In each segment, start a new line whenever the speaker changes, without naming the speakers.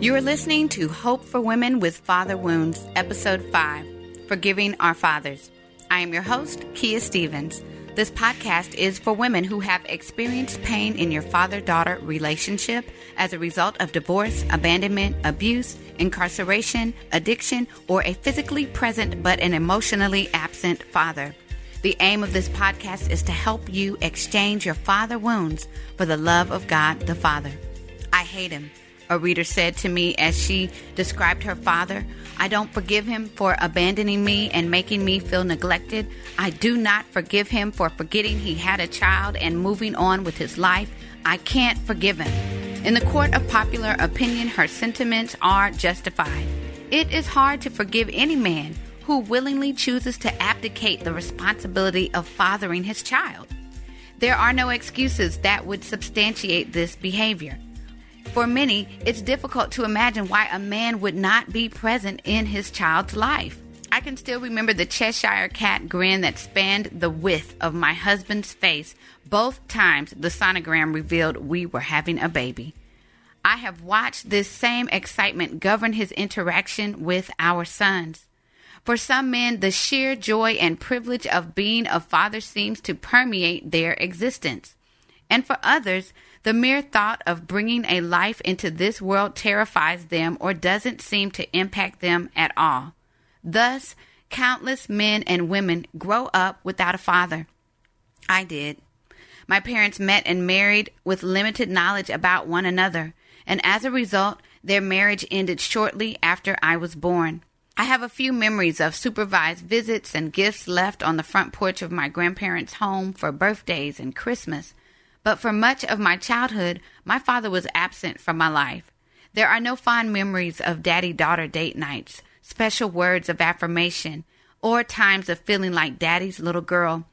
You are listening to Hope for Women with Father Wounds, Episode 5 Forgiving Our Fathers. I am your host, Kia Stevens. This podcast is for women who have experienced pain in your father daughter relationship as a result of divorce, abandonment, abuse, incarceration, addiction, or a physically present but an emotionally absent father. The aim of this podcast is to help you exchange your father wounds for the love of God the Father. I hate him a reader said to me as she described her father. I don't forgive him for abandoning me and making me feel neglected. I do not forgive him for forgetting he had a child and moving on with his life. I can't forgive him. In the court of popular opinion, her sentiments are justified. It is hard to forgive any man who willingly chooses to abdicate the responsibility of fathering his child. There are no excuses that would substantiate this behavior. For many, it's difficult to imagine why a man would not be present in his child's life. I can still remember the Cheshire cat grin that spanned the width of my husband's face both times the sonogram revealed we were having a baby. I have watched this same excitement govern his interaction with our sons. For some men, the sheer joy and privilege of being a father seems to permeate their existence. And for others, the mere thought of bringing a life into this world terrifies them or doesn't seem to impact them at all. Thus, countless men and women grow up without a father. I did. My parents met and married with limited knowledge about one another, and as a result, their marriage ended shortly after I was born. I have a few memories of supervised visits and gifts left on the front porch of my grandparents' home for birthdays and Christmas. But for much of my childhood, my father was absent from my life. There are no fond memories of daddy daughter date nights, special words of affirmation, or times of feeling like daddy's little girl.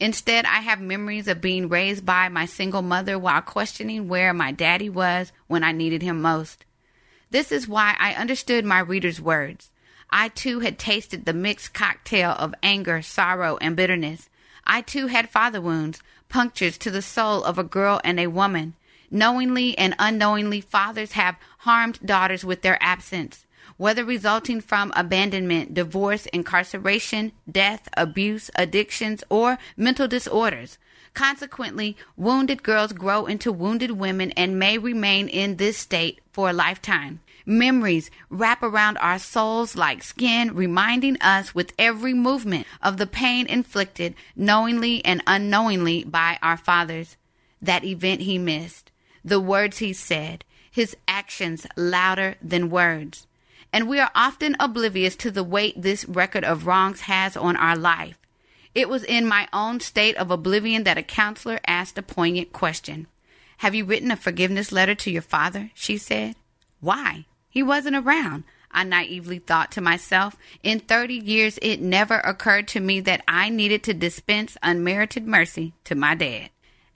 Instead, I have memories of being raised by my single mother while questioning where my daddy was when I needed him most. This is why I understood my reader's words. I too had tasted the mixed cocktail of anger, sorrow, and bitterness. I too had father wounds, punctures to the soul of a girl and a woman. Knowingly and unknowingly, fathers have harmed daughters with their absence, whether resulting from abandonment, divorce, incarceration, death, abuse, addictions, or mental disorders. Consequently, wounded girls grow into wounded women and may remain in this state for a lifetime. Memories wrap around our souls like skin, reminding us with every movement of the pain inflicted knowingly and unknowingly by our fathers. That event he missed, the words he said, his actions louder than words. And we are often oblivious to the weight this record of wrongs has on our life. It was in my own state of oblivion that a counselor asked a poignant question. Have you written a forgiveness letter to your father? She said. Why? He wasn't around. I naively thought to myself, in 30 years, it never occurred to me that I needed to dispense unmerited mercy to my dad.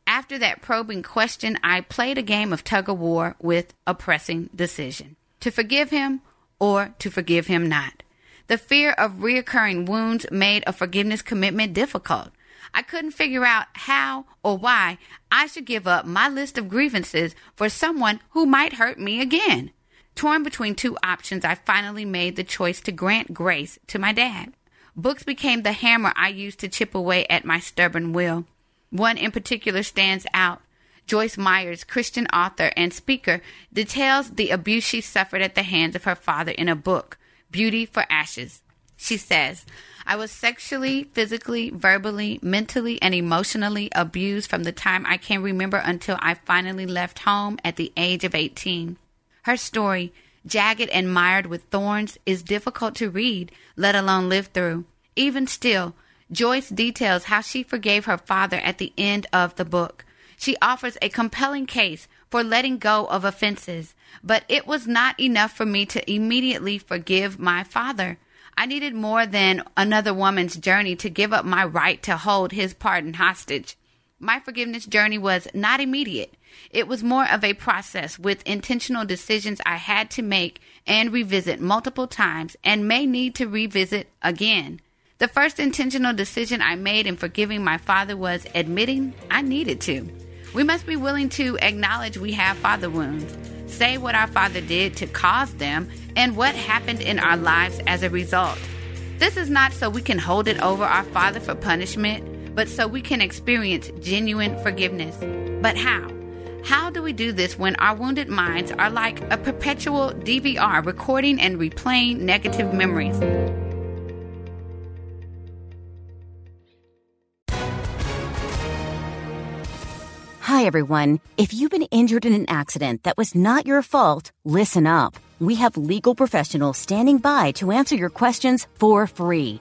After that probing question, I played a game of tug of war with a pressing decision to forgive him or to forgive him not. The fear of reoccurring wounds made a forgiveness commitment difficult. I couldn't figure out how or why I should give up my list of grievances for someone who might hurt me again. Torn between two options, I finally made the choice to grant grace to my dad. Books became the hammer I used to chip away at my stubborn will. One in particular stands out. Joyce Myers, Christian author and speaker, details the abuse she suffered at the hands of her father in a book, Beauty for Ashes. She says, I was sexually, physically, verbally, mentally, and emotionally abused from the time I can remember until I finally left home at the age of 18. Her story, jagged and mired with thorns, is difficult to read, let alone live through. Even still, Joyce details how she forgave her father at the end of the book. She offers a compelling case for letting go of offenses, but it was not enough for me to immediately forgive my father. I needed more than another woman's journey to give up my right to hold his pardon hostage. My forgiveness journey was not immediate. It was more of a process with intentional decisions I had to make and revisit multiple times and may need to revisit again. The first intentional decision I made in forgiving my father was admitting I needed to. We must be willing to acknowledge we have father wounds. say what our Father did to cause them and what happened in our lives as a result. This is not so we can hold it over our Father for punishment, but so we can experience genuine forgiveness. But how? How do we do this when our wounded minds are like a perpetual DVR recording and replaying negative memories?
Hi, everyone. If you've been injured in an accident that was not your fault, listen up. We have legal professionals standing by to answer your questions for free.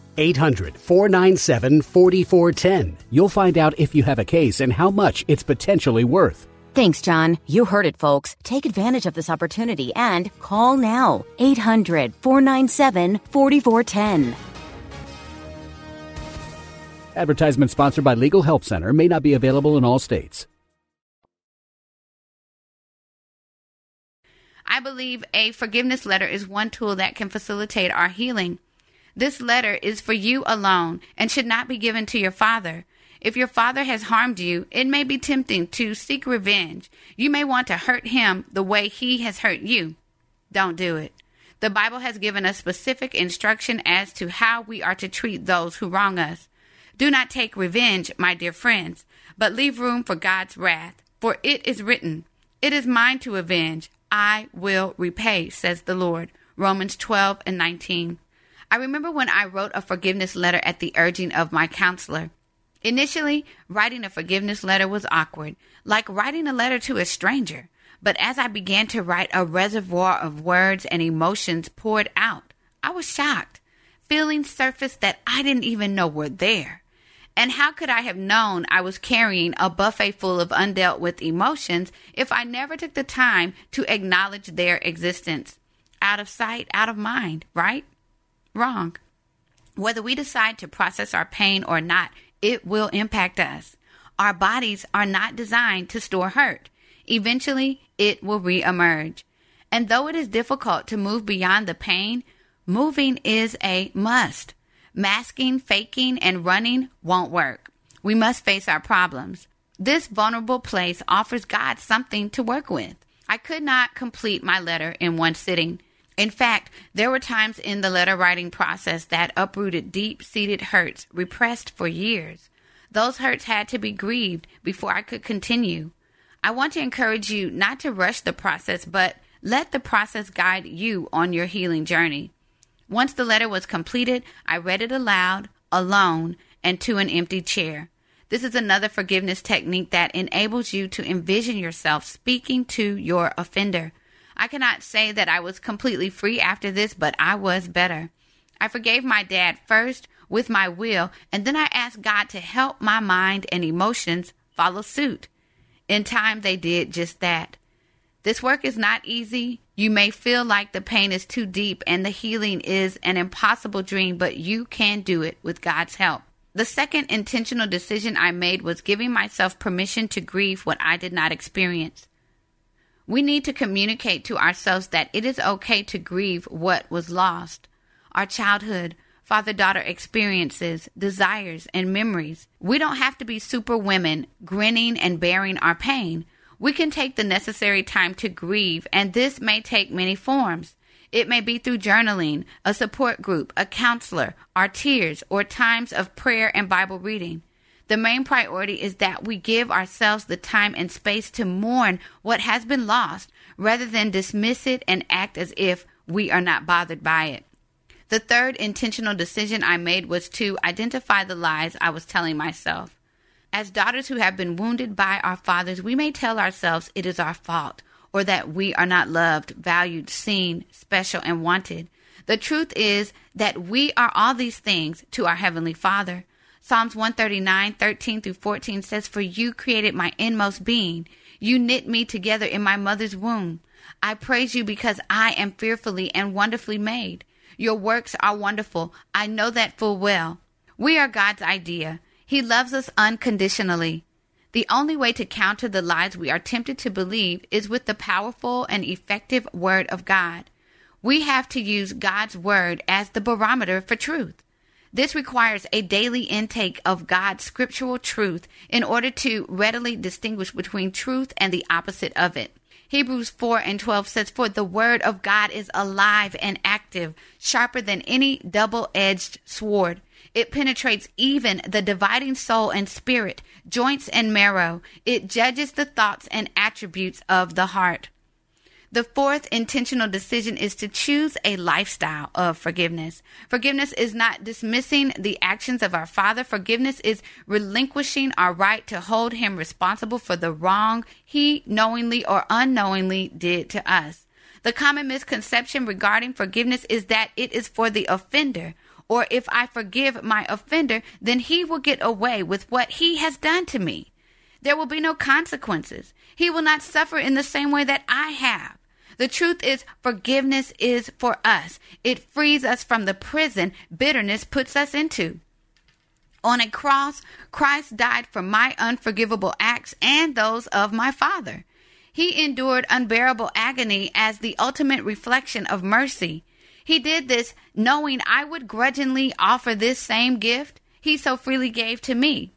800 497 4410. You'll find out if you have a case and how much it's potentially worth.
Thanks, John. You heard it, folks. Take advantage of this opportunity and call now. 800 497 4410.
Advertisement sponsored by Legal Help Center may not be available in all states.
I believe a forgiveness letter is one tool that can facilitate our healing. This letter is for you alone and should not be given to your father. If your father has harmed you, it may be tempting to seek revenge. You may want to hurt him the way he has hurt you. Don't do it. The Bible has given us specific instruction as to how we are to treat those who wrong us. Do not take revenge, my dear friends, but leave room for God's wrath. For it is written, It is mine to avenge. I will repay, says the Lord. Romans 12 and 19. I remember when I wrote a forgiveness letter at the urging of my counselor. Initially, writing a forgiveness letter was awkward, like writing a letter to a stranger. But as I began to write, a reservoir of words and emotions poured out. I was shocked. Feelings surfaced that I didn't even know were there. And how could I have known I was carrying a buffet full of undealt with emotions if I never took the time to acknowledge their existence? Out of sight, out of mind, right? Wrong. Whether we decide to process our pain or not, it will impact us. Our bodies are not designed to store hurt. Eventually, it will reemerge. And though it is difficult to move beyond the pain, moving is a must. Masking, faking, and running won't work. We must face our problems. This vulnerable place offers God something to work with. I could not complete my letter in one sitting. In fact, there were times in the letter writing process that uprooted deep seated hurts repressed for years. Those hurts had to be grieved before I could continue. I want to encourage you not to rush the process, but let the process guide you on your healing journey. Once the letter was completed, I read it aloud, alone, and to an empty chair. This is another forgiveness technique that enables you to envision yourself speaking to your offender. I cannot say that I was completely free after this, but I was better. I forgave my dad first with my will, and then I asked God to help my mind and emotions follow suit. In time, they did just that. This work is not easy. You may feel like the pain is too deep and the healing is an impossible dream, but you can do it with God's help. The second intentional decision I made was giving myself permission to grieve what I did not experience. We need to communicate to ourselves that it is okay to grieve what was lost. Our childhood, father daughter experiences, desires, and memories. We don't have to be super women grinning and bearing our pain. We can take the necessary time to grieve, and this may take many forms. It may be through journaling, a support group, a counselor, our tears, or times of prayer and Bible reading. The main priority is that we give ourselves the time and space to mourn what has been lost rather than dismiss it and act as if we are not bothered by it. The third intentional decision I made was to identify the lies I was telling myself. As daughters who have been wounded by our fathers, we may tell ourselves it is our fault or that we are not loved, valued, seen, special, and wanted. The truth is that we are all these things to our Heavenly Father. Psalms 139, 13 through 14 says, For you created my inmost being. You knit me together in my mother's womb. I praise you because I am fearfully and wonderfully made. Your works are wonderful. I know that full well. We are God's idea. He loves us unconditionally. The only way to counter the lies we are tempted to believe is with the powerful and effective Word of God. We have to use God's Word as the barometer for truth. This requires a daily intake of God's scriptural truth in order to readily distinguish between truth and the opposite of it. Hebrews 4 and 12 says, For the word of God is alive and active, sharper than any double edged sword. It penetrates even the dividing soul and spirit, joints and marrow. It judges the thoughts and attributes of the heart. The fourth intentional decision is to choose a lifestyle of forgiveness. Forgiveness is not dismissing the actions of our Father. Forgiveness is relinquishing our right to hold Him responsible for the wrong He knowingly or unknowingly did to us. The common misconception regarding forgiveness is that it is for the offender, or if I forgive my offender, then he will get away with what he has done to me. There will be no consequences. He will not suffer in the same way that I have. The truth is, forgiveness is for us. It frees us from the prison bitterness puts us into. On a cross, Christ died for my unforgivable acts and those of my Father. He endured unbearable agony as the ultimate reflection of mercy. He did this knowing I would grudgingly offer this same gift he so freely gave to me.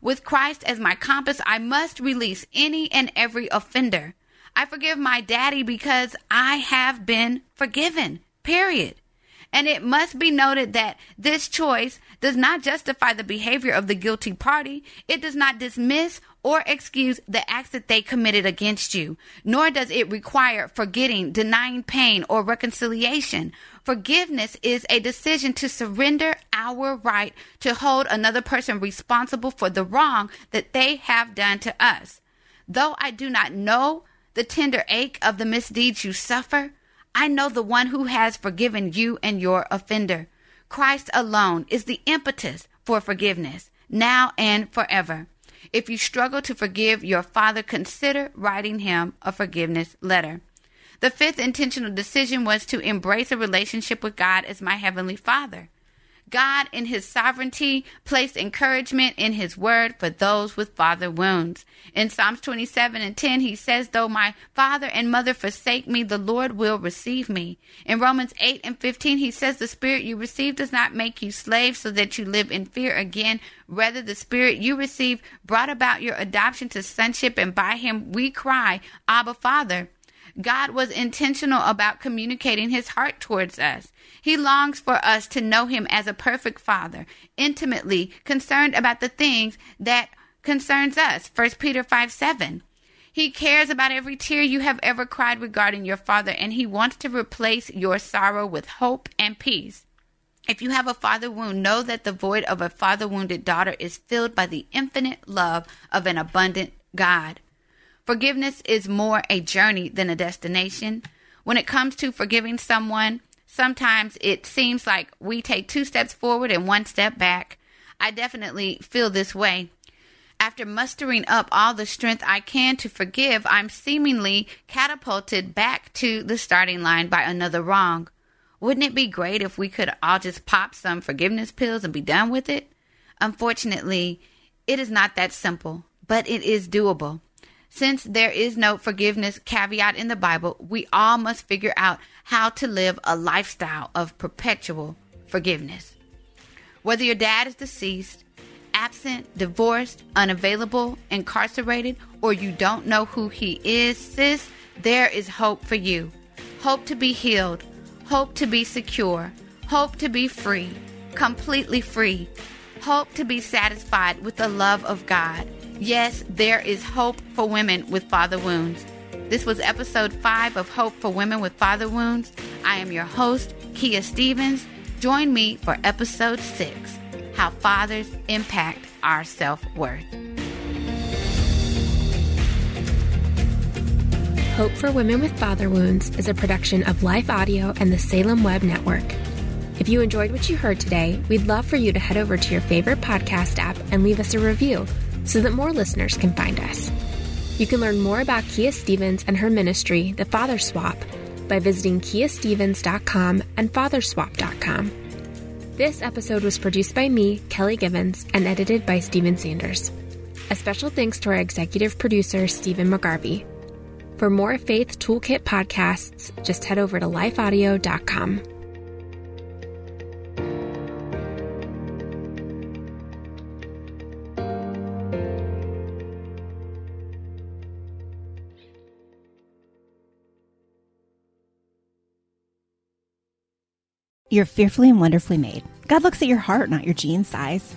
With Christ as my compass, I must release any and every offender. I forgive my daddy because I have been forgiven, period. And it must be noted that this choice does not justify the behavior of the guilty party. It does not dismiss or excuse the acts that they committed against you, nor does it require forgetting, denying pain, or reconciliation. Forgiveness is a decision to surrender our right to hold another person responsible for the wrong that they have done to us. Though I do not know the tender ache of the misdeeds you suffer, I know the one who has forgiven you and your offender. Christ alone is the impetus for forgiveness, now and forever. If you struggle to forgive your father, consider writing him a forgiveness letter. The fifth intentional decision was to embrace a relationship with God as my heavenly father. God, in his sovereignty, placed encouragement in his word for those with father wounds. In Psalms 27 and 10, he says, Though my father and mother forsake me, the Lord will receive me. In Romans 8 and 15, he says, The spirit you receive does not make you slaves so that you live in fear again. Rather, the spirit you receive brought about your adoption to sonship, and by him we cry, Abba, Father. God was intentional about communicating his heart towards us. He longs for us to know him as a perfect father, intimately concerned about the things that concerns us. 1 Peter 5 7. He cares about every tear you have ever cried regarding your father, and he wants to replace your sorrow with hope and peace. If you have a father wound, know that the void of a father wounded daughter is filled by the infinite love of an abundant God. Forgiveness is more a journey than a destination. When it comes to forgiving someone, sometimes it seems like we take two steps forward and one step back. I definitely feel this way. After mustering up all the strength I can to forgive, I'm seemingly catapulted back to the starting line by another wrong. Wouldn't it be great if we could all just pop some forgiveness pills and be done with it? Unfortunately, it is not that simple, but it is doable. Since there is no forgiveness caveat in the Bible, we all must figure out how to live a lifestyle of perpetual forgiveness. Whether your dad is deceased, absent, divorced, unavailable, incarcerated, or you don't know who he is, sis, there is hope for you. Hope to be healed, hope to be secure, hope to be free, completely free, hope to be satisfied with the love of God Yes, there is hope for women with father wounds. This was episode 5 of Hope for Women with Father Wounds. I am your host, Kia Stevens. Join me for episode 6 How Fathers Impact Our Self Worth.
Hope for Women with Father Wounds is a production of Life Audio and the Salem Web Network. If you enjoyed what you heard today, we'd love for you to head over to your favorite podcast app and leave us a review so that more listeners can find us. You can learn more about Kia Stevens and her ministry, The Father Swap, by visiting kiastevens.com and fatherswap.com. This episode was produced by me, Kelly Givens, and edited by Stephen Sanders. A special thanks to our executive producer, Stephen McGarvey. For more Faith Toolkit podcasts, just head over to lifeaudio.com.
You're fearfully and wonderfully made. God looks at your heart, not your jean size.